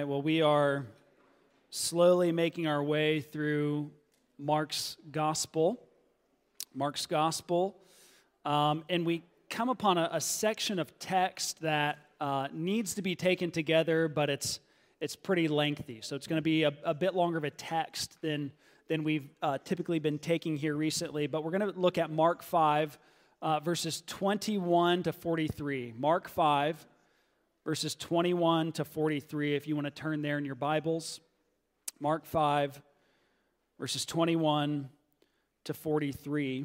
right, well, we are slowly making our way through Mark's gospel. Mark's gospel. Um, and we come upon a, a, section of text that uh, needs to be taken together, but it's, it's pretty lengthy. So it's going to be a, a, bit longer of a text than, than we've uh, typically been taking here recently. But we're going to look at Mark 5, uh, verses 21 to 43. Mark 5, verses 21 to 43, if you want to turn there in your Bibles. Mark 5, verses 21 to 43.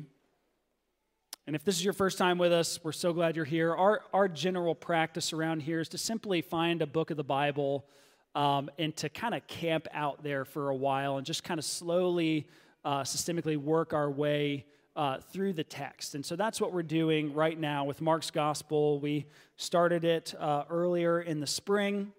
And if this is your first time with us, we're so glad you're here. Our, our general practice around here is to simply find a book of the Bible um, and to kind of camp out there for a while and just kind of slowly, uh, systemically work our way uh, through the text. And so that's what we're doing right now with Mark's Gospel. We started it uh, earlier in the spring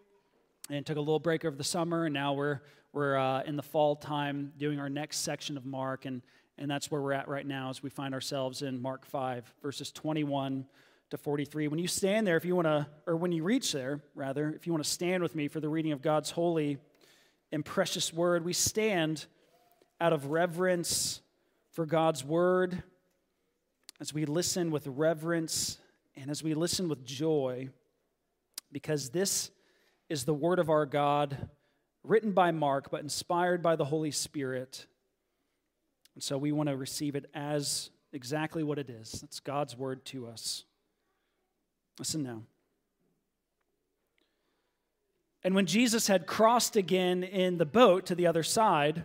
and took a little break over the summer, and now we're, we're uh, in the fall time doing our next section of Mark. And, and that's where we're at right now as we find ourselves in Mark 5, verses 21 to 43. When you stand there, if you want to, or when you reach there, rather, if you want to stand with me for the reading of God's holy and precious word, we stand out of reverence for God's word, as we listen with reverence and as we listen with joy, because this is the word of our God, written by Mark, but inspired by the Holy Spirit. And so we want to receive it as exactly what it is. It's God's word to us. Listen now. And when Jesus had crossed again in the boat to the other side,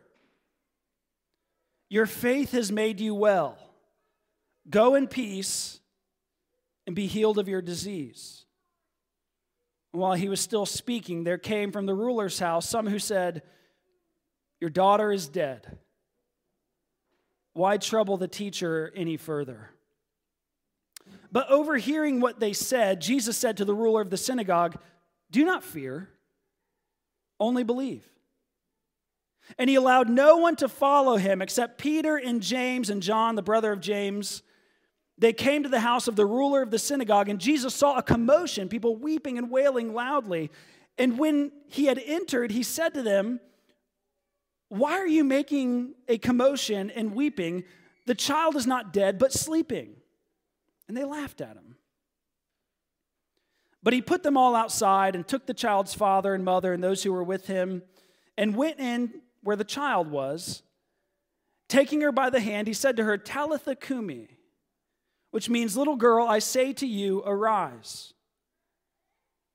your faith has made you well. Go in peace and be healed of your disease. While he was still speaking, there came from the ruler's house some who said, Your daughter is dead. Why trouble the teacher any further? But overhearing what they said, Jesus said to the ruler of the synagogue, Do not fear, only believe. And he allowed no one to follow him except Peter and James and John, the brother of James. They came to the house of the ruler of the synagogue, and Jesus saw a commotion, people weeping and wailing loudly. And when he had entered, he said to them, Why are you making a commotion and weeping? The child is not dead, but sleeping. And they laughed at him. But he put them all outside and took the child's father and mother and those who were with him and went in where the child was. Taking her by the hand, he said to her, Talitha cumi, which means, Little girl, I say to you, arise.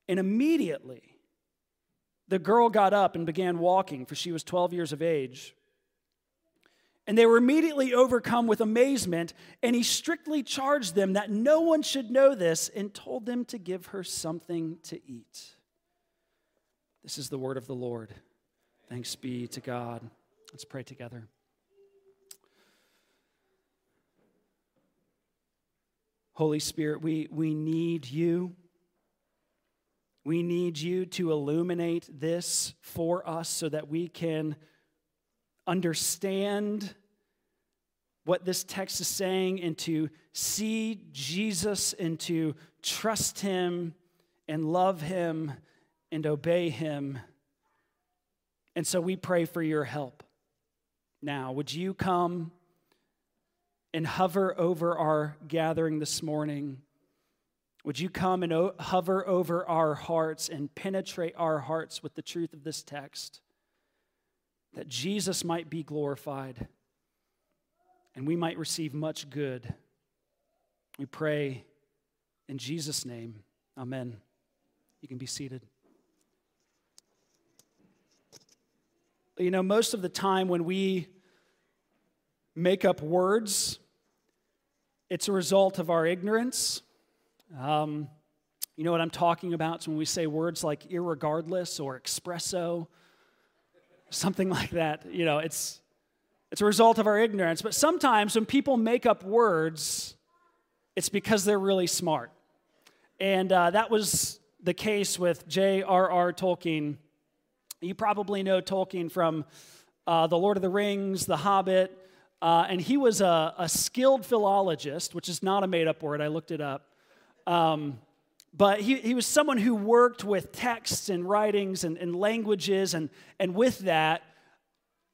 And immediately the girl got up and began walking, for she was 12 years of age. And they were immediately overcome with amazement, and he strictly charged them that no one should know this and told them to give her something to eat. This is the word of the Lord. Thanks be to God. Let's pray together. Holy Spirit, we, we need you. We need you to illuminate this for us so that we can understand what this text is saying and to see Jesus and to trust him and love him and obey him. And so we pray for your help. Now, would you come and hover over our gathering this morning? Would you come and o- hover over our hearts and penetrate our hearts with the truth of this text? That Jesus might be glorified and we might receive much good. We pray in Jesus' name. Amen. You can be seated. You know, most of the time when we make up words, it's a result of our ignorance. Um, you know what I'm talking about? When we say words like irregardless or espresso, something like that. You know, it's, it's a result of our ignorance. But sometimes when people make up words, it's because they're really smart. And uh, that was the case with J.R.R. Tolkien you probably know Tolkien from uh, The Lord of the Rings, The Hobbit, uh, and he was a, a, skilled philologist, which is not a made up word, I looked it up. Um, but he, he was someone who worked with texts and writings and, and languages, and, and with that,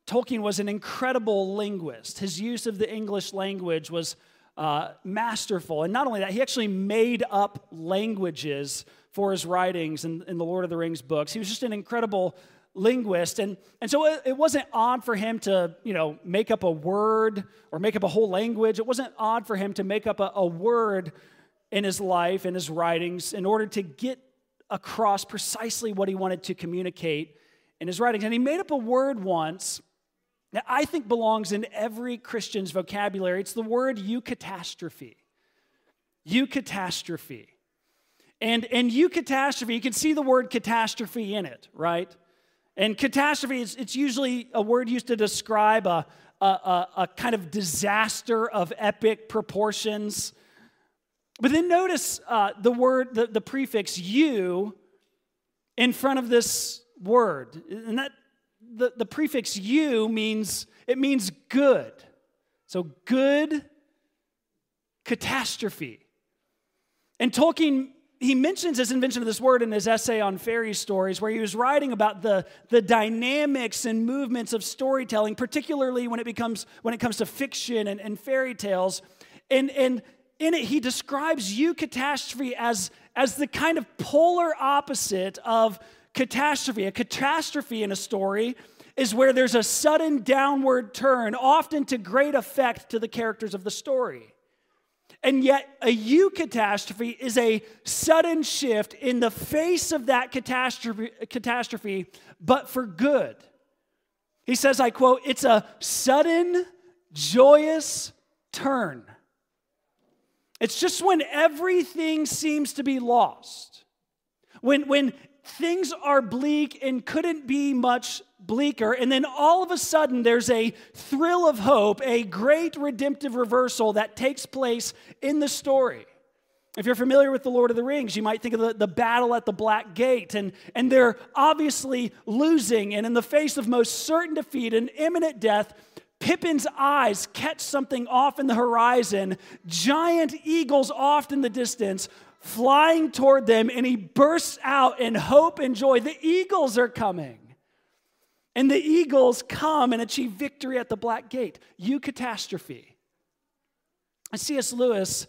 Tolkien was an incredible linguist. His use of the English language was uh, masterful. And not only that, he actually made up languages for his writings in, in the Lord of the Rings books. He was just an incredible linguist. And, and so it, it wasn't odd for him to, you know, make up a word or make up a whole language. It wasn't odd for him to make up a, a word in his life, in his writings, in order to get across precisely what he wanted to communicate in his writings. And he made up a word once that I think belongs in every Christian's vocabulary. It's the word eucatastrophe. Eucatastrophe. And, and eucatastrophe, you can see the word catastrophe in it, right? And catastrophe, is, it's usually a word used to describe a, a, a, a kind of disaster of epic proportions. But then notice uh, the word, the, the prefix "eu" in front of this word. And that the, the prefix "eu" means it means good. So good catastrophe. And Tolkien he mentions his invention of this word in his essay on fairy stories, where he was writing about the, the dynamics and movements of storytelling, particularly when it becomes when it comes to fiction and, and fairy tales. And, and in it, he describes eucatastrophe as, as the kind of polar opposite of catastrophe. A catastrophe in a story is where there's a sudden downward turn, often to great effect to the characters of the story. And yet, a eucatastrophe is a sudden shift in the face of that catastrophe, catastrophe, but for good. He says, I quote, it's a sudden, joyous turn. It's just when everything seems to be lost, when, when things are bleak and couldn't be much bleaker. And then all of a sudden, there's a thrill of hope, a great redemptive reversal that takes place in the story. If you're familiar with The Lord of the Rings, you might think of the, the battle at the Black Gate, and, and they're obviously losing. And in the face of most certain defeat and imminent death, Pippin's eyes catch something off in the horizon, giant eagles off in the distance, flying toward them, and he bursts out in hope and joy. The eagles are coming. And the eagles come and achieve victory at the Black Gate. Eucatastrophe. C.S. Lewis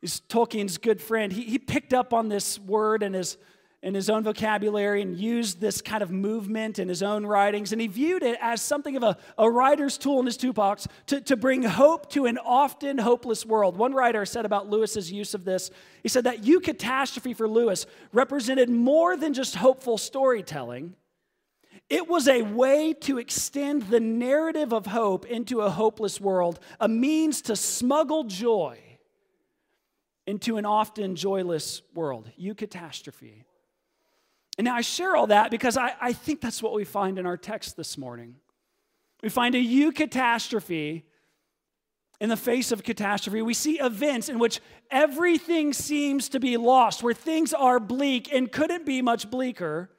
is Tolkien's good friend. He, he picked up on this word in his, in his own vocabulary and used this kind of movement in his own writings. And he viewed it as something of a, a writer's tool in his toolbox to, to bring hope to an often hopeless world. One writer said about Lewis's use of this, he said that eucatastrophe for Lewis represented more than just hopeful storytelling. It was a way to extend the narrative of hope into a hopeless world, a means to smuggle joy into an often joyless world. Eucatastrophe. And now I share all that because I, I think that's what we find in our text this morning. We find a you eucatastrophe in the face of catastrophe. We see events in which everything seems to be lost, where things are bleak and couldn't be much bleaker.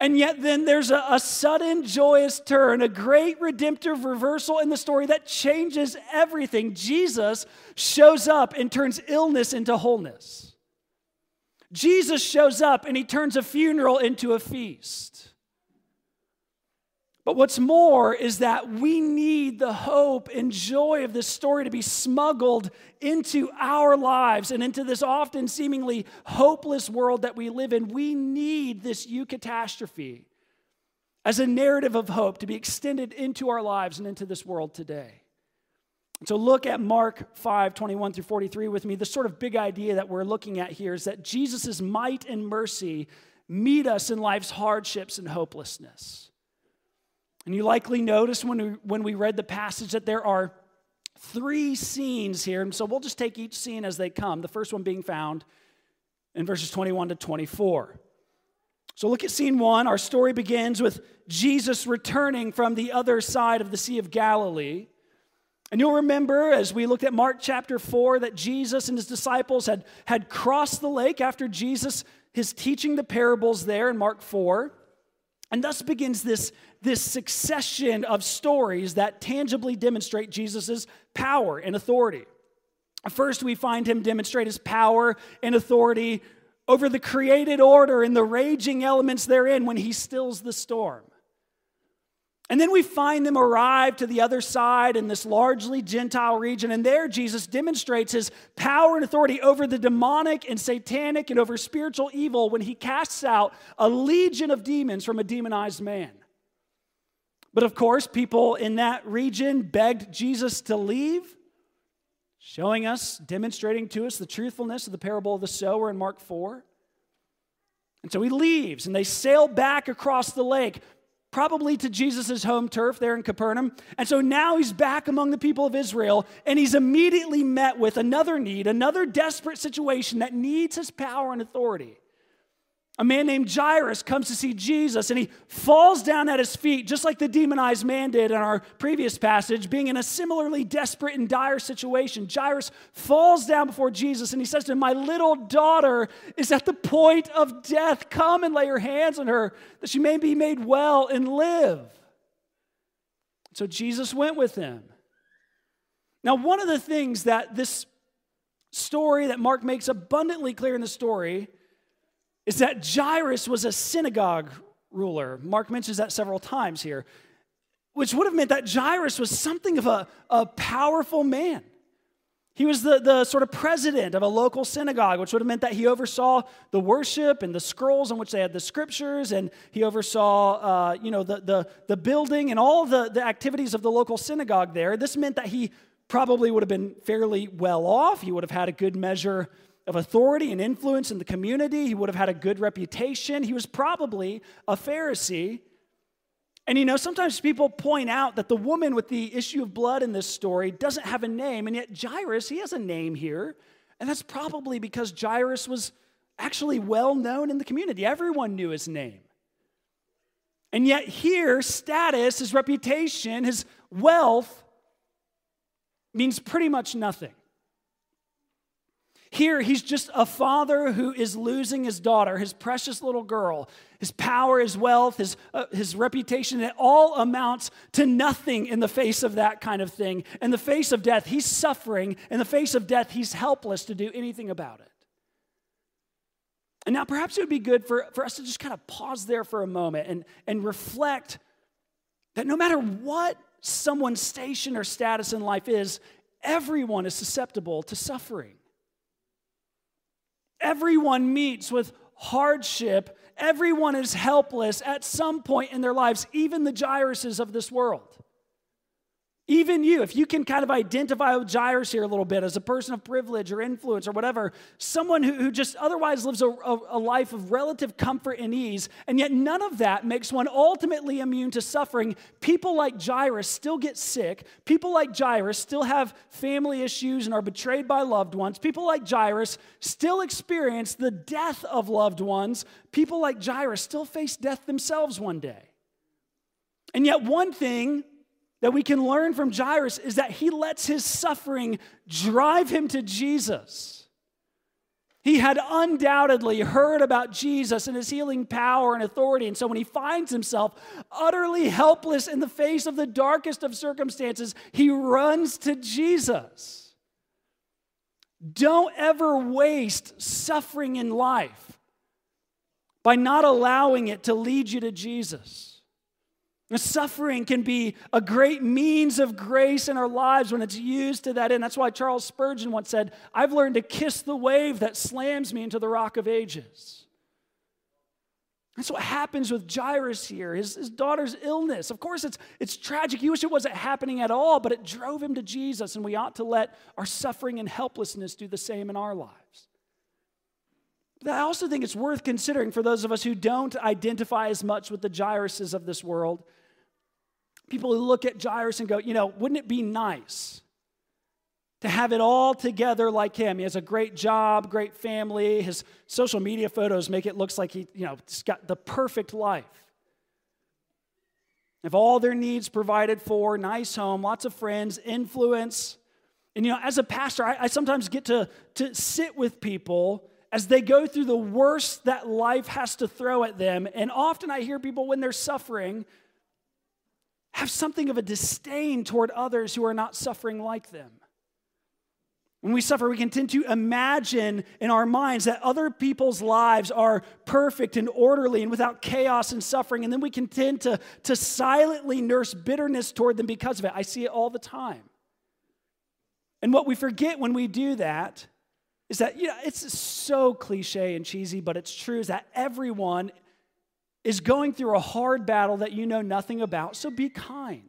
And yet, then there's a, a, sudden joyous turn, a great redemptive reversal in the story that changes everything. Jesus shows up and turns illness into wholeness. Jesus shows up and he turns a funeral into a feast. But what's more is that we need the hope and joy of this story to be smuggled into our lives and into this often seemingly hopeless world that we live in. We need this eucatastrophe as a narrative of hope to be extended into our lives and into this world today. So look at Mark 5, 21 through 43 with me. The sort of big idea that we're looking at here is that Jesus' might and mercy meet us in life's hardships and hopelessness. And you likely noticed when we, when we read the passage that there are three scenes here. And so we'll just take each scene as they come. The first one being found in verses 21 to 24. So look at scene one. Our story begins with Jesus returning from the other side of the Sea of Galilee. And you'll remember as we looked at Mark chapter 4 that Jesus and his disciples had, had crossed the lake after Jesus, his teaching the parables there in Mark 4. And thus begins this, this succession of stories that tangibly demonstrate Jesus' power and authority. First, we find him demonstrate his power and authority over the created order and the raging elements therein when he stills the storm. And then we find them arrive to the other side in this largely Gentile region, and there Jesus demonstrates his power and authority over the demonic and satanic and over spiritual evil when he casts out a legion of demons from a demonized man. But of course, people in that region begged Jesus to leave, showing us, demonstrating to us the truthfulness of the parable of the sower in Mark 4. And so he leaves, and they sail back across the lake, probably to Jesus' home turf there in Capernaum. And so now he's back among the people of Israel, and he's immediately met with another need, another desperate situation that needs his power and authority. A man named Jairus comes to see Jesus and he falls down at his feet, just like the demonized man did in our previous passage, being in a similarly desperate and dire situation. Jairus falls down before Jesus and he says to him, My little daughter is at the point of death. Come and lay your hands on her that she may be made well and live. So Jesus went with him. Now, one of the things that this story that Mark makes abundantly clear in the story is that Jairus was a synagogue ruler. Mark mentions that several times here, which would have meant that Jairus was something of a, a powerful man. He was the, the sort of president of a local synagogue, which would have meant that he oversaw the worship and the scrolls on which they had the scriptures, and he oversaw, uh, you know, the, the, the building and all the, the activities of the local synagogue there. This meant that he probably would have been fairly well off. He would have had a good measure of authority and influence in the community. He would have had a good reputation. He was probably a Pharisee. And you know, sometimes people point out that the woman with the issue of blood in this story doesn't have a name, and yet Jairus, he has a name here. And that's probably because Jairus was actually well known in the community. Everyone knew his name. And yet, here, status, his reputation, his wealth means pretty much nothing. Here, he's just a father who is losing his daughter, his precious little girl. His power, his wealth, his, uh, his reputation, it all amounts to nothing in the face of that kind of thing. In the face of death, he's suffering. In the face of death, he's helpless to do anything about it. And now, perhaps it would be good for, for us to just kind of pause there for a moment and, and reflect that no matter what someone's station or status in life is, everyone is susceptible to suffering. Everyone meets with hardship. Everyone is helpless at some point in their lives, even the Jairuses of this world. Even you, if you can kind of identify with Jairus here a little bit as a person of privilege or influence or whatever, someone who, who just otherwise lives a, a, a life of relative comfort and ease, and yet none of that makes one ultimately immune to suffering. People like Jairus still get sick. People like Jairus still have family issues and are betrayed by loved ones. People like Jairus still experience the death of loved ones. People like Jairus still face death themselves one day. And yet, one thing that we can learn from Jairus is that he lets his suffering drive him to Jesus. He had undoubtedly heard about Jesus and his healing power and authority. And so when he finds himself utterly helpless in the face of the darkest of circumstances, he runs to Jesus. Don't ever waste suffering in life by not allowing it to lead you to Jesus. Suffering can be a great means of grace in our lives when it's used to that end. That's why Charles Spurgeon once said, I've learned to kiss the wave that slams me into the rock of ages. That's what happens with Jairus here, his, his daughter's illness. Of course, it's, it's tragic. You wish it wasn't happening at all, but it drove him to Jesus, and we ought to let our suffering and helplessness do the same in our lives. But I also think it's worth considering for those of us who don't identify as much with the Jairuses of this world. People who look at Jairus and go, you know, wouldn't it be nice to have it all together like him? He has a great job, great family. His social media photos make it looks like he, you know, he's got the perfect life. Have all their needs provided for, nice home, lots of friends, influence. And you know, as a pastor, I, I sometimes get to, to sit with people as they go through the worst that life has to throw at them. And often I hear people, when they're suffering, have something of a disdain toward others who are not suffering like them. When we suffer, we can tend to imagine in our minds that other people's lives are perfect and orderly and without chaos and suffering, and then we can tend to, to silently nurse bitterness toward them because of it. I see it all the time. And what we forget when we do that is that, you know, it's so cliche and cheesy, but it's true, is that everyone is going through a hard battle that you know nothing about, so be kind.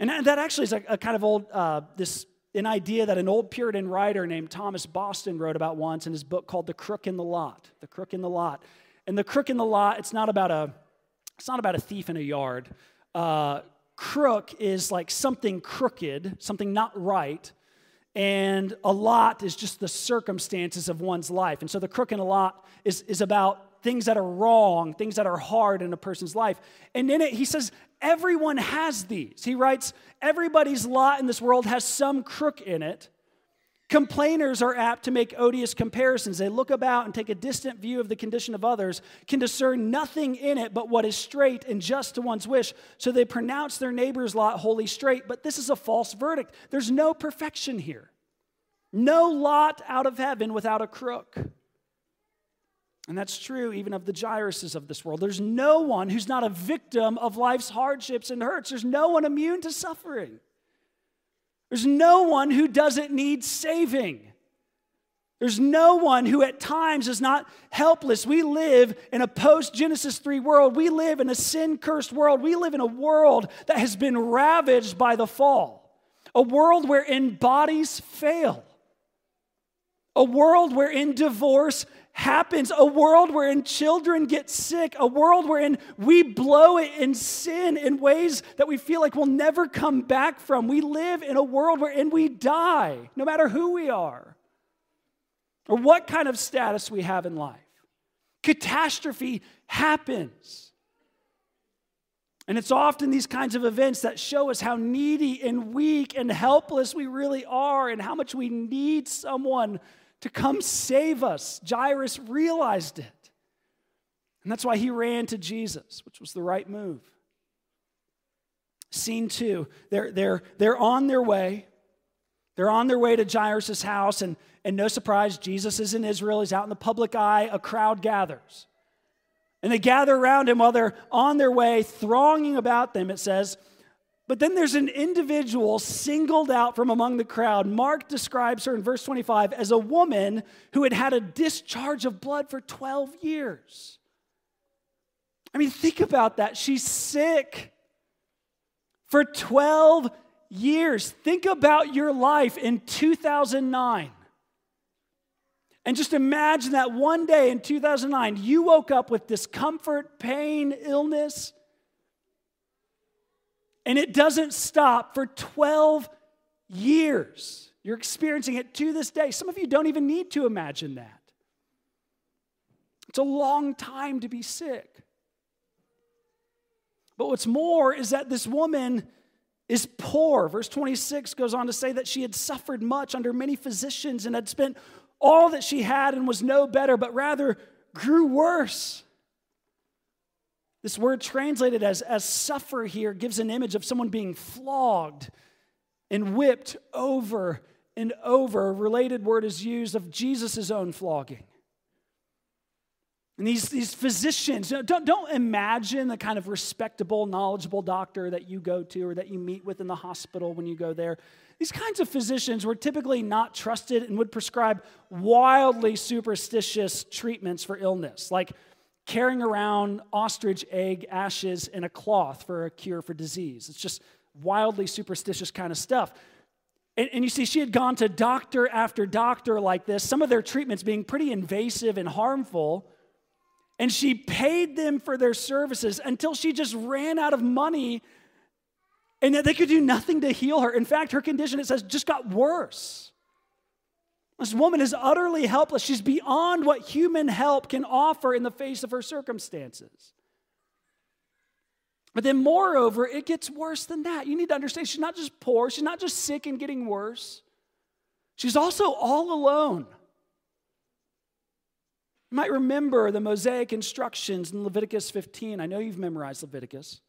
And that actually is a, a kind of old, uh, this, an idea that an old Puritan writer named Thomas Boston wrote about once in his book called The Crook in the Lot. The Crook in the Lot. And the crook in the lot, it's not about a, it's not about a thief in a yard. Uh, crook is like something crooked, something not right and a lot is just the circumstances of one's life. And so the crook in a lot is, is about things that are wrong, things that are hard in a person's life. And in it, he says, everyone has these. He writes, everybody's lot in this world has some crook in it. Complainers are apt to make odious comparisons. They look about and take a distant view of the condition of others, can discern nothing in it but what is straight and just to one's wish. So they pronounce their neighbor's lot wholly straight. But this is a false verdict. There's no perfection here. No lot out of heaven without a crook. And that's true even of the Jairuses of this world. There's no one who's not a victim of life's hardships and hurts. There's no one immune to suffering. There's no one who doesn't need saving. There's no one who at times is not helpless. We live in a post Genesis 3 world. We live in a sin cursed world. We live in a world that has been ravaged by the fall, a world wherein bodies fail, a world wherein divorce happens, a world wherein children get sick, a world wherein we blow it in sin in ways that we feel like we'll never come back from. We live in a world wherein we die, no matter who we are or what kind of status we have in life. Catastrophe happens. And it's often these kinds of events that show us how needy and weak and helpless we really are and how much we need someone to come save us. Jairus realized it. And that's why he ran to Jesus, which was the right move. Scene two, they're, they're, they're on their way. They're on their way to Jairus' house, and, and no surprise, Jesus is in Israel. He's out in the public eye. A crowd gathers. And they gather around him while they're on their way, thronging about them, it says. But then there's an individual singled out from among the crowd. Mark describes her in verse 25 as a woman who had had a discharge of blood for 12 years. I mean, think about that. She's sick for 12 years. Think about your life in 2009. And just imagine that one day in 2009, you woke up with discomfort, pain, illness and it doesn't stop for 12 years. You're experiencing it to this day. Some of you don't even need to imagine that. It's a long time to be sick. But what's more is that this woman is poor. Verse 26 goes on to say that she had suffered much under many physicians and had spent all that she had and was no better, but rather grew worse. This word translated as, as suffer here gives an image of someone being flogged and whipped over and over. A related word is used of Jesus' own flogging. And these, these physicians, don't, don't imagine the kind of respectable, knowledgeable doctor that you go to or that you meet with in the hospital when you go there. These kinds of physicians were typically not trusted and would prescribe wildly superstitious treatments for illness, like carrying around ostrich egg ashes in a cloth for a cure for disease. It's just wildly superstitious kind of stuff. And, and, you see, she had gone to doctor after doctor like this, some of their treatments being pretty invasive and harmful. And she paid them for their services until she just ran out of money and they could do nothing to heal her. In fact, her condition, it says, just got worse. This woman is utterly helpless. She's beyond what human help can offer in the face of her circumstances. But then, moreover, it gets worse than that. You need to understand she's not just poor, she's not just sick and getting worse, she's also all alone. You might remember the Mosaic instructions in Leviticus 15. I know you've memorized Leviticus.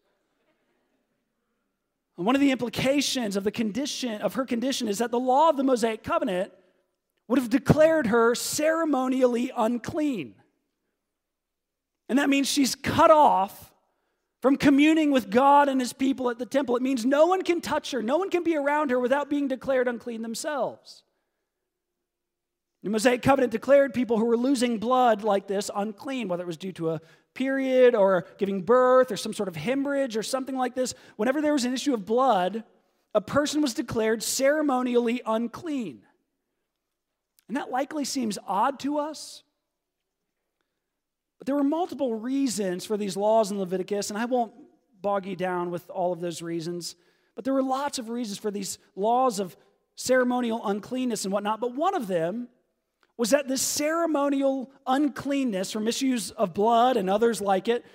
And one of the implications of the condition of her condition is that the law of the Mosaic covenant would have declared her ceremonially unclean. And that means she's cut off from communing with God and his people at the temple. It means no one can touch her, no one can be around her without being declared unclean themselves. The Mosaic covenant declared people who were losing blood like this unclean, whether it was due to a period or giving birth or some sort of hemorrhage or something like this. Whenever there was an issue of blood, a person was declared ceremonially unclean. And that likely seems odd to us. But there were multiple reasons for these laws in Leviticus, and I won't bog you down with all of those reasons. But there were lots of reasons for these laws of ceremonial uncleanness and whatnot. But one of them was that this ceremonial uncleanness from issues of blood and others like it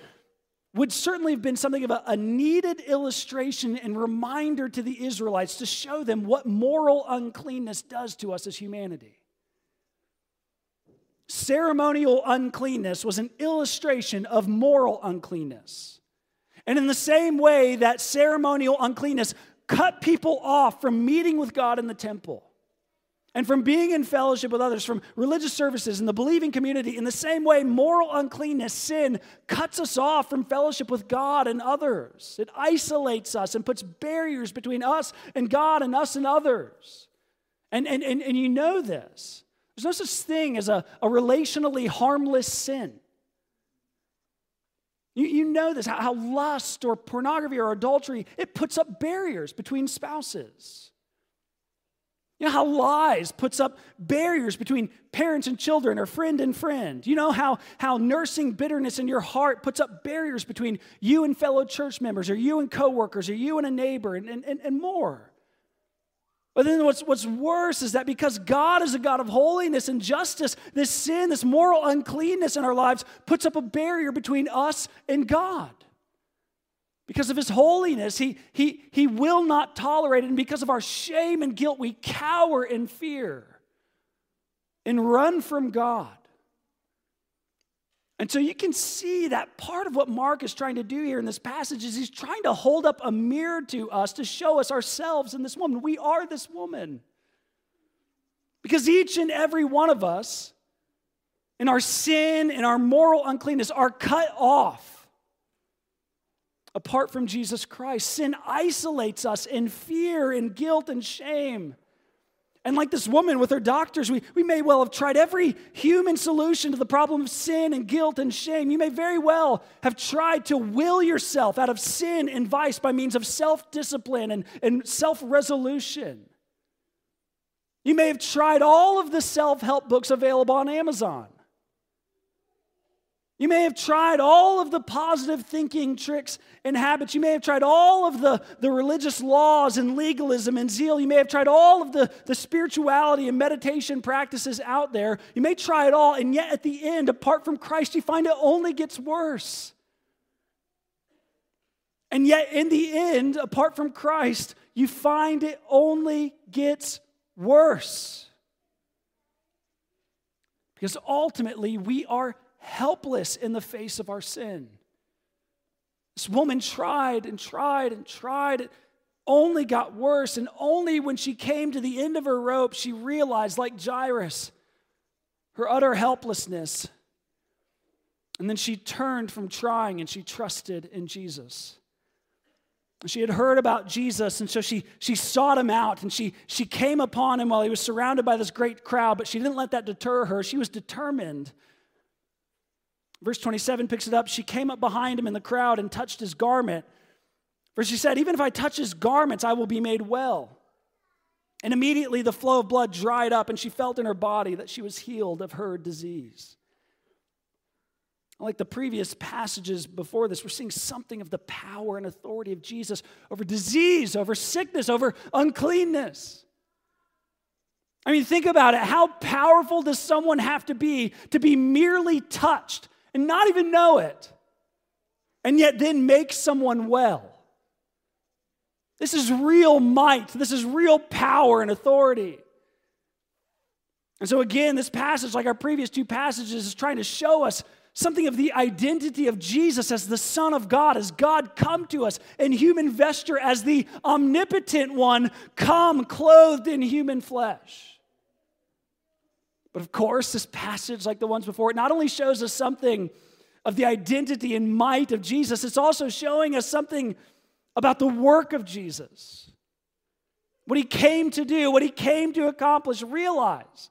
would certainly have been something of a, a, needed illustration and reminder to the Israelites to show them what moral uncleanness does to us as humanity. Ceremonial uncleanness was an illustration of moral uncleanness. And in the same way that ceremonial uncleanness cut people off from meeting with God in the temple, and from being in fellowship with others, from religious services and the believing community, in the same way, moral uncleanness, sin, cuts us off from fellowship with God and others. It isolates us and puts barriers between us and God and us and others. And, and, and, and you know this. There's no such thing as a, a relationally harmless sin. You, you know this, how, how lust or pornography or adultery, it puts up barriers between spouses. You know how lies puts up barriers between parents and children or friend and friend. You know how, how nursing bitterness in your heart puts up barriers between you and fellow church members or you and coworkers or you and a neighbor and, and, and more. But then what's, what's worse is that because God is a God of holiness and justice, this sin, this moral uncleanness in our lives puts up a barrier between us and God. Because of his holiness, he, he, he will not tolerate it. And because of our shame and guilt, we cower in fear and run from God. And so you can see that part of what Mark is trying to do here in this passage is he's trying to hold up a mirror to us to show us ourselves in this woman. We are this woman. Because each and every one of us, in our sin and our moral uncleanness, are cut off apart from Jesus Christ. Sin isolates us in fear and guilt and shame. And like this woman with her doctors, we, we may well have tried every human solution to the problem of sin and guilt and shame. You may very well have tried to will yourself out of sin and vice by means of self discipline and, and self resolution. You may have tried all of the self help books available on Amazon. You may have tried all of the positive thinking tricks and habits. You may have tried all of the, the religious laws and legalism and zeal. You may have tried all of the, the spirituality and meditation practices out there. You may try it all, and yet at the end, apart from Christ, you find it only gets worse. And yet, in the end, apart from Christ, you find it only gets worse. Because ultimately, we are helpless in the face of our sin. This woman tried and tried and tried. It only got worse. And only when she came to the end of her rope, she realized, like Jairus, her utter helplessness. And then she turned from trying and she trusted in Jesus. She had heard about Jesus, and so she, she sought him out and she, she came upon him while he was surrounded by this great crowd, but she didn't let that deter her. She was determined Verse 27 picks it up. She came up behind him in the crowd and touched his garment. For she said, Even if I touch his garments, I will be made well. And immediately the flow of blood dried up, and she felt in her body that she was healed of her disease. Like the previous passages before this, we're seeing something of the power and authority of Jesus over disease, over sickness, over uncleanness. I mean, think about it. How powerful does someone have to be to be merely touched and not even know it, and yet then make someone well. This is real might, this is real power and authority. And so, again, this passage, like our previous two passages, is trying to show us something of the identity of Jesus as the Son of God, as God come to us in human vesture, as the omnipotent one come clothed in human flesh. But of course, this passage, like the ones before it, not only shows us something of the identity and might of Jesus, it's also showing us something about the work of Jesus. What he came to do, what he came to accomplish. Realize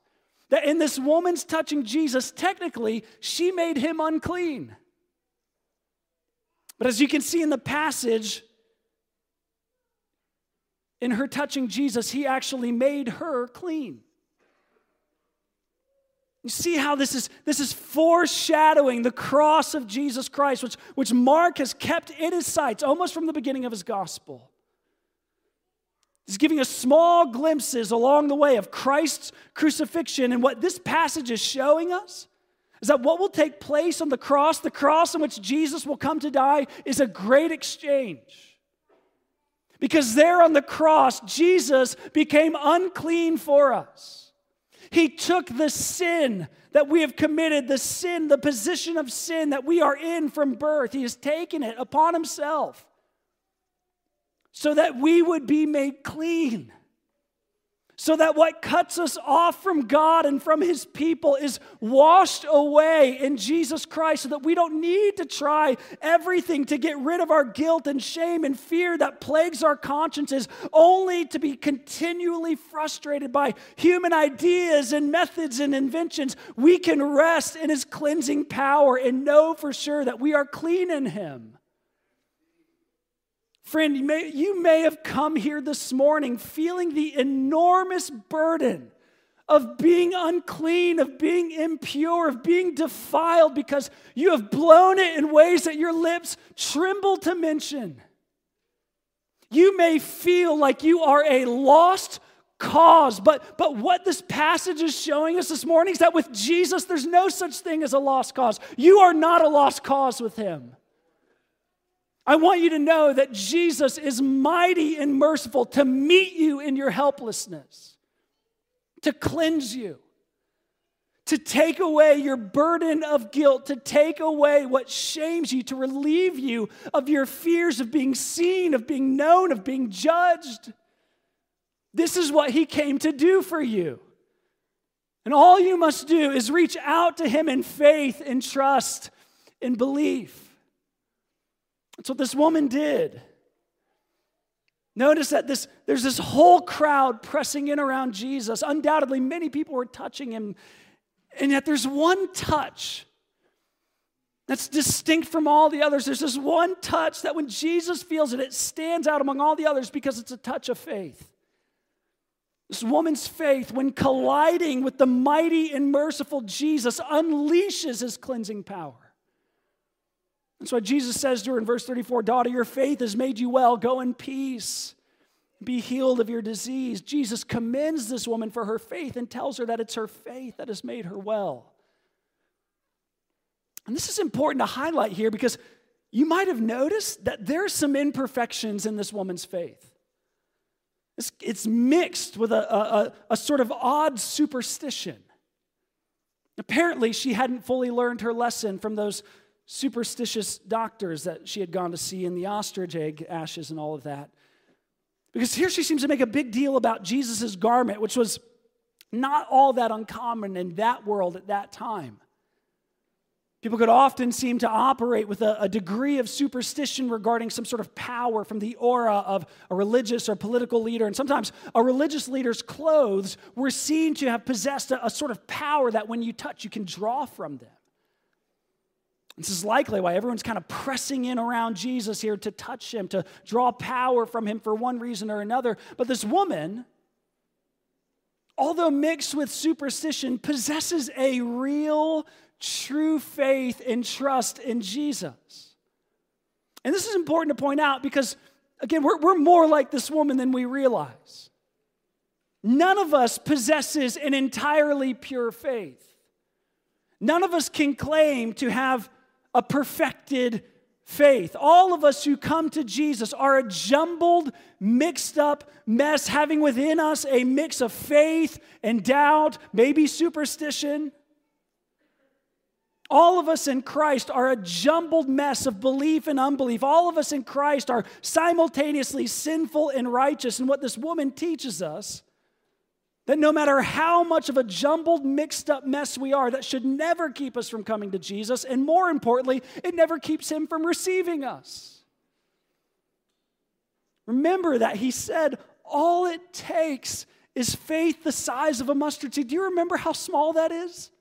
that in this woman's touching Jesus, technically, she made him unclean. But as you can see in the passage, in her touching Jesus, he actually made her clean. You see how this is, this is foreshadowing the cross of Jesus Christ, which, which Mark has kept in his sights almost from the beginning of his gospel. He's giving us small glimpses along the way of Christ's crucifixion. And what this passage is showing us is that what will take place on the cross, the cross on which Jesus will come to die, is a great exchange. Because there on the cross, Jesus became unclean for us. He took the sin that we have committed, the sin, the position of sin that we are in from birth. He has taken it upon himself so that we would be made clean so that what cuts us off from God and from His people is washed away in Jesus Christ, so that we don't need to try everything to get rid of our guilt and shame and fear that plagues our consciences, only to be continually frustrated by human ideas and methods and inventions. We can rest in His cleansing power and know for sure that we are clean in Him. Friend, you may, you may have come here this morning feeling the enormous burden of being unclean, of being impure, of being defiled because you have blown it in ways that your lips tremble to mention. You may feel like you are a lost cause, but, but what this passage is showing us this morning is that with Jesus, there's no such thing as a lost cause. You are not a lost cause with Him. I want you to know that Jesus is mighty and merciful to meet you in your helplessness, to cleanse you, to take away your burden of guilt, to take away what shames you, to relieve you of your fears of being seen, of being known, of being judged. This is what he came to do for you. And all you must do is reach out to him in faith in trust in belief. That's what this woman did. Notice that this, there's this whole crowd pressing in around Jesus. Undoubtedly, many people were touching him. And yet, there's one touch that's distinct from all the others. There's this one touch that when Jesus feels it, it stands out among all the others because it's a touch of faith. This woman's faith, when colliding with the mighty and merciful Jesus, unleashes his cleansing power. That's why Jesus says to her in verse 34 Daughter, your faith has made you well. Go in peace. Be healed of your disease. Jesus commends this woman for her faith and tells her that it's her faith that has made her well. And this is important to highlight here because you might have noticed that there's some imperfections in this woman's faith. It's, it's mixed with a, a, a sort of odd superstition. Apparently, she hadn't fully learned her lesson from those superstitious doctors that she had gone to see in the ostrich egg ashes and all of that. Because here she seems to make a big deal about Jesus' garment, which was not all that uncommon in that world at that time. People could often seem to operate with a, a, degree of superstition regarding some sort of power from the aura of a religious or political leader. And sometimes a religious leader's clothes were seen to have possessed a, a sort of power that when you touch, you can draw from them. This is likely why everyone's kind of pressing in around Jesus here to touch him, to draw power from him for one reason or another. But this woman, although mixed with superstition, possesses a real true faith and trust in Jesus. And this is important to point out because, again, we're, we're more like this woman than we realize. None of us possesses an entirely pure faith. None of us can claim to have a perfected faith. All of us who come to Jesus are a jumbled, mixed up mess, having within us a mix of faith and doubt, maybe superstition. All of us in Christ are a jumbled mess of belief and unbelief. All of us in Christ are simultaneously sinful and righteous. And what this woman teaches us that no matter how much of a jumbled, mixed up mess we are, that should never keep us from coming to Jesus. And more importantly, it never keeps him from receiving us. Remember that he said, all it takes is faith the size of a mustard seed. Do you remember how small that is?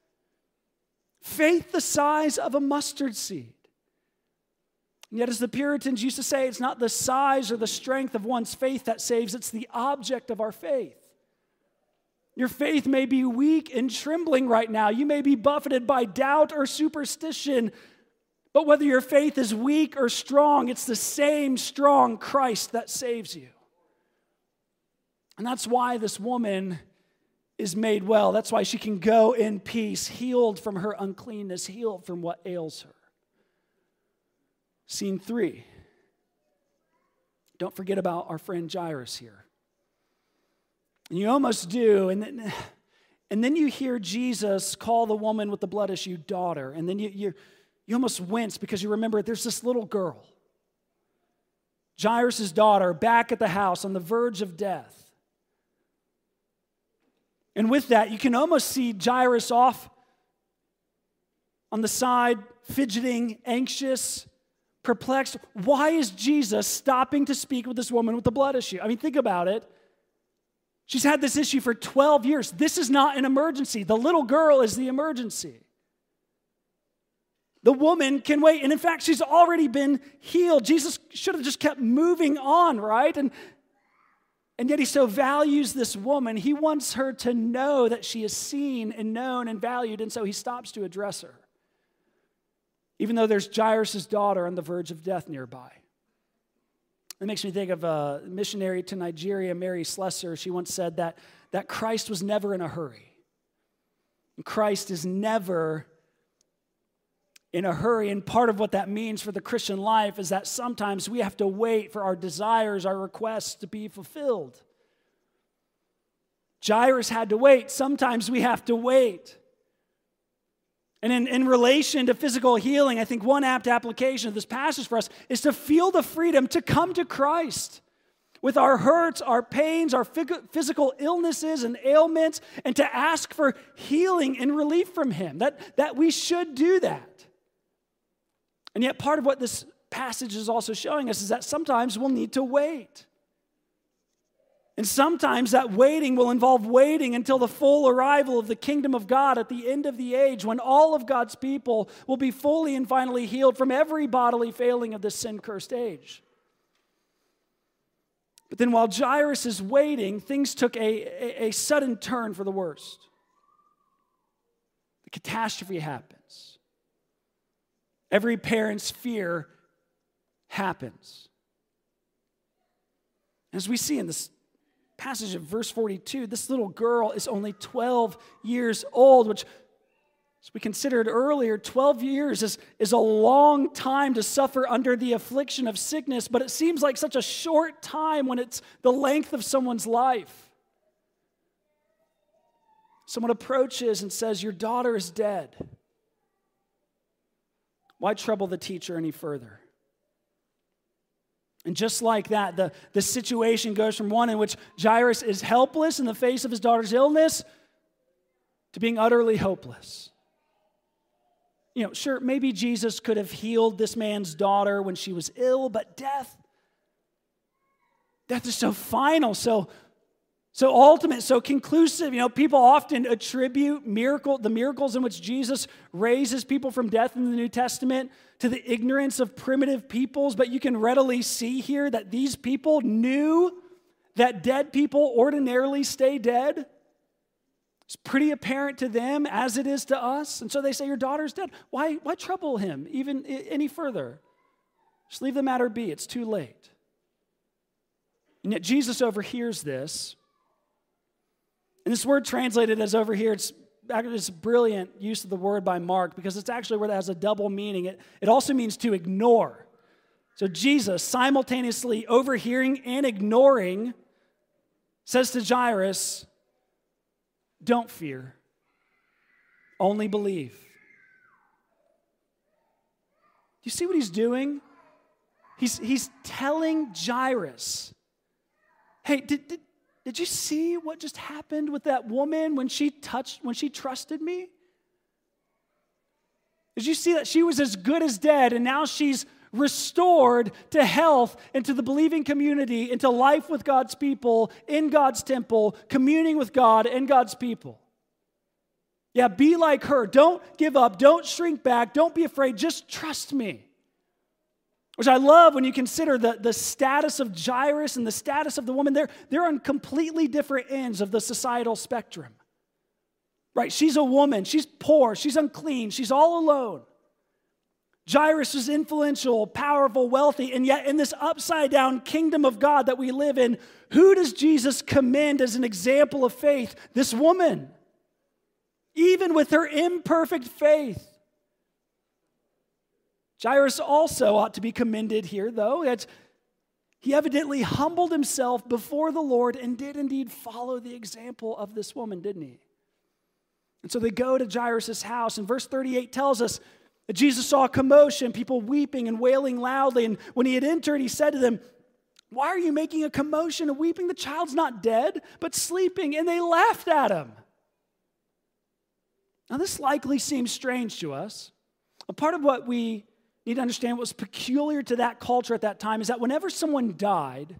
Faith the size of a mustard seed. And yet, as the Puritans used to say, it's not the size or the strength of one's faith that saves, it's the object of our faith. Your faith may be weak and trembling right now. You may be buffeted by doubt or superstition. But whether your faith is weak or strong, it's the same strong Christ that saves you. And that's why this woman is made well. That's why she can go in peace, healed from her uncleanness, healed from what ails her. Scene three. Don't forget about our friend Jairus here. And you almost do, and then, and then you hear Jesus call the woman with the blood issue daughter, and then you, you, you almost wince because you remember there's this little girl, Jairus' daughter, back at the house on the verge of death. And with that, you can almost see Jairus off on the side, fidgeting, anxious, perplexed. Why is Jesus stopping to speak with this woman with the blood issue? I mean, think about it. She's had this issue for 12 years. This is not an emergency. The little girl is the emergency. The woman can wait. And in fact, she's already been healed. Jesus should have just kept moving on, right? And and yet he so values this woman. He wants her to know that she is seen and known and valued, and so he stops to address her. Even though there's Jairus' daughter on the verge of death nearby. It makes me think of a missionary to Nigeria, Mary Slessor. She once said that, that Christ was never in a hurry. And Christ is never in a hurry. And part of what that means for the Christian life is that sometimes we have to wait for our desires, our requests to be fulfilled. Jairus had to wait. Sometimes we have to wait. And in, in relation to physical healing, I think one apt application of this passage for us is to feel the freedom to come to Christ with our hurts, our pains, our physical illnesses and ailments, and to ask for healing and relief from Him. That, that we should do that. And yet, part of what this passage is also showing us is that sometimes we'll need to wait. And sometimes that waiting will involve waiting until the full arrival of the kingdom of God at the end of the age, when all of God's people will be fully and finally healed from every bodily failing of this sin cursed age. But then while Jairus is waiting, things took a, a, a sudden turn for the worst. The catastrophe happens. Every parent's fear happens. As we see in this passage of verse 42, this little girl is only 12 years old, which As we considered earlier, 12 years is, is a long time to suffer under the affliction of sickness, but it seems like such a short time when it's the length of someone's life. Someone approaches and says, Your daughter is dead. Why trouble the teacher any further? And just like that, the, the situation goes from one in which Jairus is helpless in the face of his daughter's illness to being utterly hopeless. You know, sure, maybe Jesus could have healed this man's daughter when she was ill, but death, death is so final, so so ultimate, so conclusive. You know, people often attribute miracle, the miracles in which Jesus raises people from death in the New Testament to the ignorance of primitive peoples, but you can readily see here that these people knew that dead people ordinarily stay dead. It's pretty apparent to them as it is to us. And so they say, Your daughter's dead. Why, why trouble him even any further? Just leave the matter be. It's too late. And yet Jesus overhears this and this word translated as over here, it's, it's brilliant use of the word by Mark because it's actually where that has a double meaning. It, it also means to ignore. So Jesus, simultaneously overhearing and ignoring, says to Jairus, Don't fear, only believe. Do you see what he's doing? He's, he's telling Jairus, Hey, did, did, did you see what just happened with that woman when she touched, when she trusted me? Did you see that she was as good as dead and now she's restored to health and to the believing community, into life with God's people, in God's temple, communing with God and God's people? Yeah, be like her. Don't give up. Don't shrink back. Don't be afraid. Just trust me. Which I love when you consider the, the status of Jairus and the status of the woman. They're, they're on completely different ends of the societal spectrum. Right? She's a woman. She's poor. She's unclean. She's all alone. Jairus is influential, powerful, wealthy, and yet in this upside down kingdom of God that we live in, who does Jesus commend as an example of faith? This woman. Even with her imperfect faith. Jairus also ought to be commended here, though. That he evidently humbled himself before the Lord and did indeed follow the example of this woman, didn't he? And so they go to Jairus' house, and verse 38 tells us that Jesus saw a commotion, people weeping and wailing loudly. And when he had entered, he said to them, Why are you making a commotion and weeping? The child's not dead, but sleeping. And they laughed at him. Now, this likely seems strange to us. A part of what we need to understand what was peculiar to that culture at that time is that whenever someone died,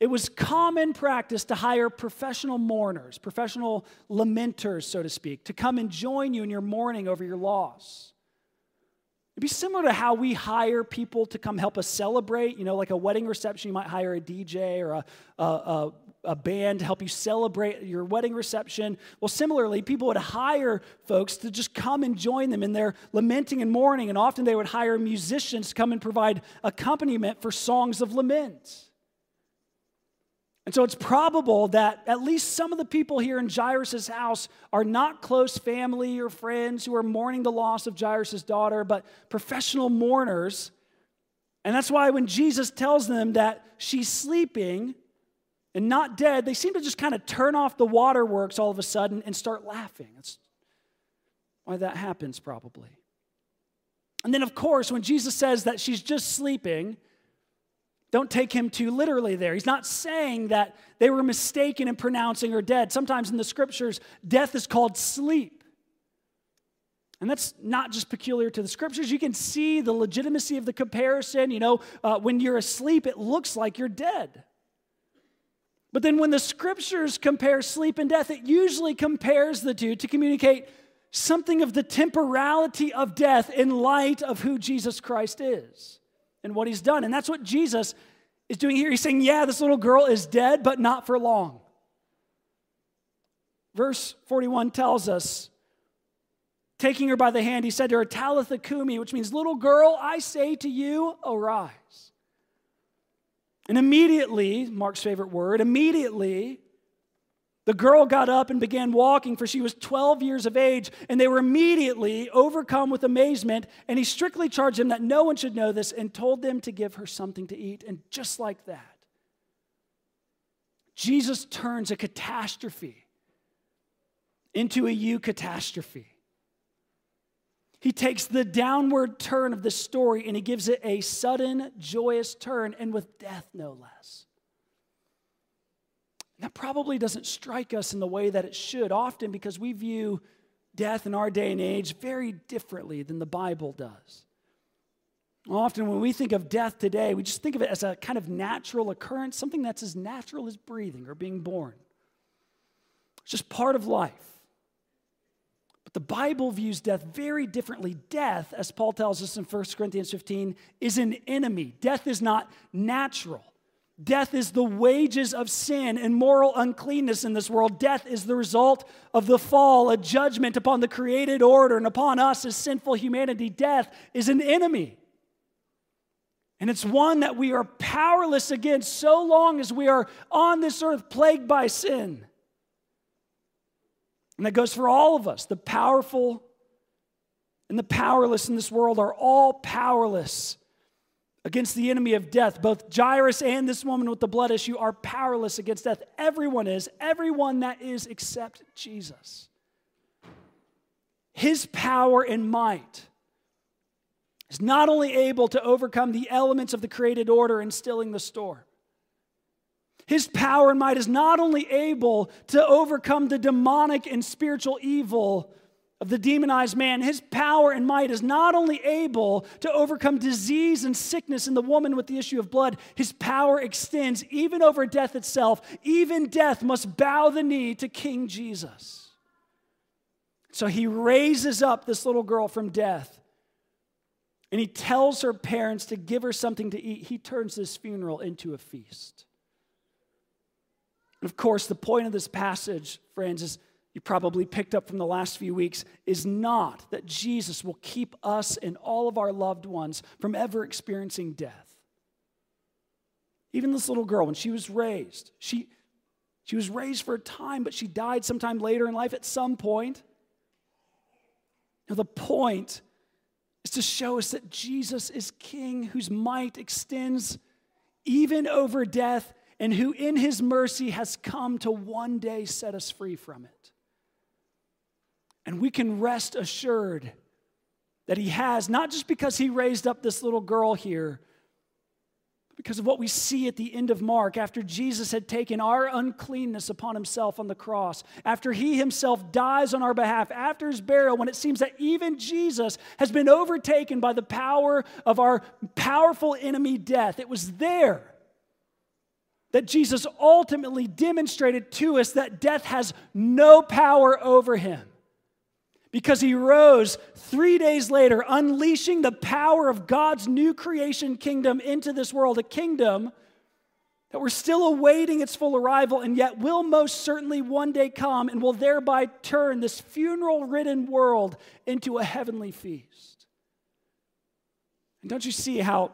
it was common practice to hire professional mourners, professional lamenters, so to speak, to come and join you in your mourning over your loss. It'd be similar to how we hire people to come help us celebrate. You know, like a wedding reception, you might hire a DJ or a, a, a a band to help you celebrate your wedding reception. Well, similarly, people would hire folks to just come and join them in their lamenting and mourning, and often they would hire musicians to come and provide accompaniment for songs of lament. And so it's probable that at least some of the people here in Jairus' house are not close family or friends who are mourning the loss of Jairus' daughter, but professional mourners. And that's why when Jesus tells them that she's sleeping, and not dead, they seem to just kind of turn off the waterworks all of a sudden and start laughing. That's why that happens, probably. And then, of course, when Jesus says that she's just sleeping, don't take him too literally there. He's not saying that they were mistaken in pronouncing her dead. Sometimes in the scriptures, death is called sleep. And that's not just peculiar to the scriptures. You can see the legitimacy of the comparison. You know, uh, when you're asleep, it looks like you're dead. But then when the scriptures compare sleep and death, it usually compares the two to communicate something of the temporality of death in light of who Jesus Christ is and what he's done. And that's what Jesus is doing here. He's saying, Yeah, this little girl is dead, but not for long. Verse 41 tells us, taking her by the hand, he said to her, Talitha cumi, which means, Little girl, I say to you, arise. And immediately, Mark's favorite word, immediately, The girl got up and began walking, for she was 12 years of age, and they were immediately overcome with amazement. And he strictly charged them that no one should know this and told them to give her something to eat. And just like that, Jesus turns a catastrophe into a eucatastrophe. He takes the downward turn of the story and he gives it a sudden, joyous turn, and with death, no less. That probably doesn't strike us in the way that it should, often because we view death in our day and age very differently than the Bible does. Often, when we think of death today, we just think of it as a kind of natural occurrence, something that's as natural as breathing or being born. It's just part of life. But the Bible views death very differently. Death, as Paul tells us in 1 Corinthians 15, is an enemy. Death is not natural. Death is the wages of sin and moral uncleanness in this world. Death is the result of the fall, a judgment upon the created order and upon us as sinful humanity. Death is an enemy. And it's one that we are powerless against so long as we are on this earth plagued by sin. And that goes for all of us. The powerful and the powerless in this world are all powerless against the enemy of death. Both Jairus and this woman with the blood issue are powerless against death. Everyone is, everyone that is except Jesus. His power and might is not only able to overcome the elements of the created order instilling the storm, his power and might is not only able to overcome the demonic and spiritual evil of the demonized man, his power and might is not only able to overcome disease and sickness in the woman with the issue of blood, his power extends even over death itself. Even death must bow the knee to King Jesus. So he raises up this little girl from death and he tells her parents to give her something to eat. He turns this funeral into a feast. And of course, the point of this passage, friends, is you probably picked up from the last few weeks is not that Jesus will keep us and all of our loved ones from ever experiencing death. Even this little girl, when she was raised, she, she was raised for a time, but she died sometime later in life at some point. Now, the point is to show us that Jesus is King whose might extends even over death and who in his mercy has come to one day set us free from it. And we can rest assured that He has, not just because He raised up this little girl here, but because of what we see at the end of Mark, after Jesus had taken our uncleanness upon Himself on the cross, after He Himself dies on our behalf, after His burial, when it seems that even Jesus has been overtaken by the power of our powerful enemy death. It was there that Jesus ultimately demonstrated to us that death has no power over him because he rose three days later, unleashing the power of God's new creation kingdom into this world, a kingdom that we're still awaiting its full arrival and yet will most certainly one day come and will thereby turn this funeral ridden world into a heavenly feast. And don't you see how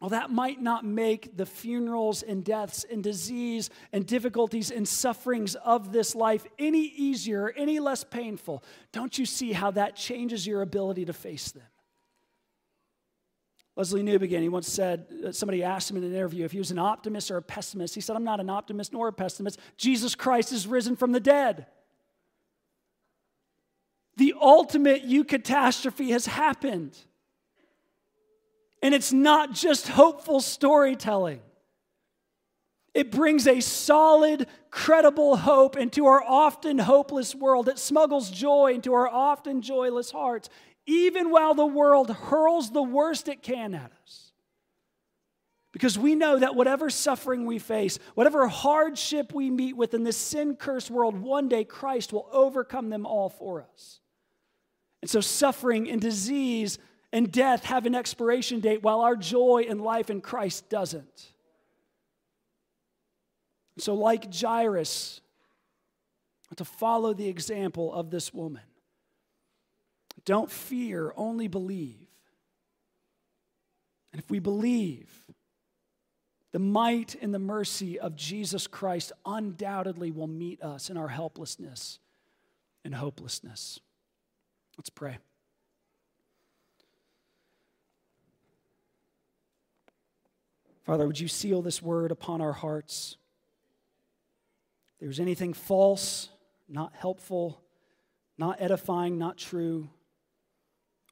well, that might not make the funerals and deaths and disease and difficulties and sufferings of this life any easier, any less painful. Don't you see how that changes your ability to face them? Lesslie Newbigin, he once said, uh, somebody asked him in an interview if he was an optimist or a pessimist. He said, I'm not an optimist nor a pessimist. Jesus Christ is risen from the dead. The ultimate eucatastrophe has happened. And it's not just hopeful storytelling. It brings a solid, credible hope into our often hopeless world. It smuggles joy into our often joyless hearts, even while the world hurls the worst it can at us. Because we know that whatever suffering we face, whatever hardship we meet with in this sin cursed world, one day Christ will overcome them all for us. And so, suffering and disease and death have an expiration date while our joy and life in Christ doesn't. So, like Jairus, to follow the example of this woman. Don't fear, only believe. And if we believe, the might and the mercy of Jesus Christ undoubtedly will meet us in our helplessness and hopelessness. Let's pray. Father, would you seal this word upon our hearts? If there's anything false, not helpful, not edifying, not true,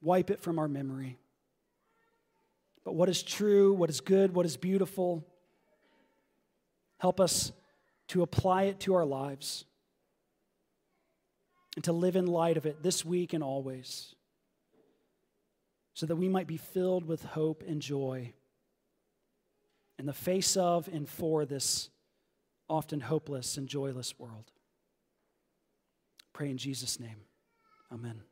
wipe it from our memory. But what is true, what is good, what is beautiful, help us to apply it to our lives and to live in light of it this week and always, so that we might be filled with hope and joy in the face of and for this often hopeless and joyless world. Pray in Jesus' name. Amen.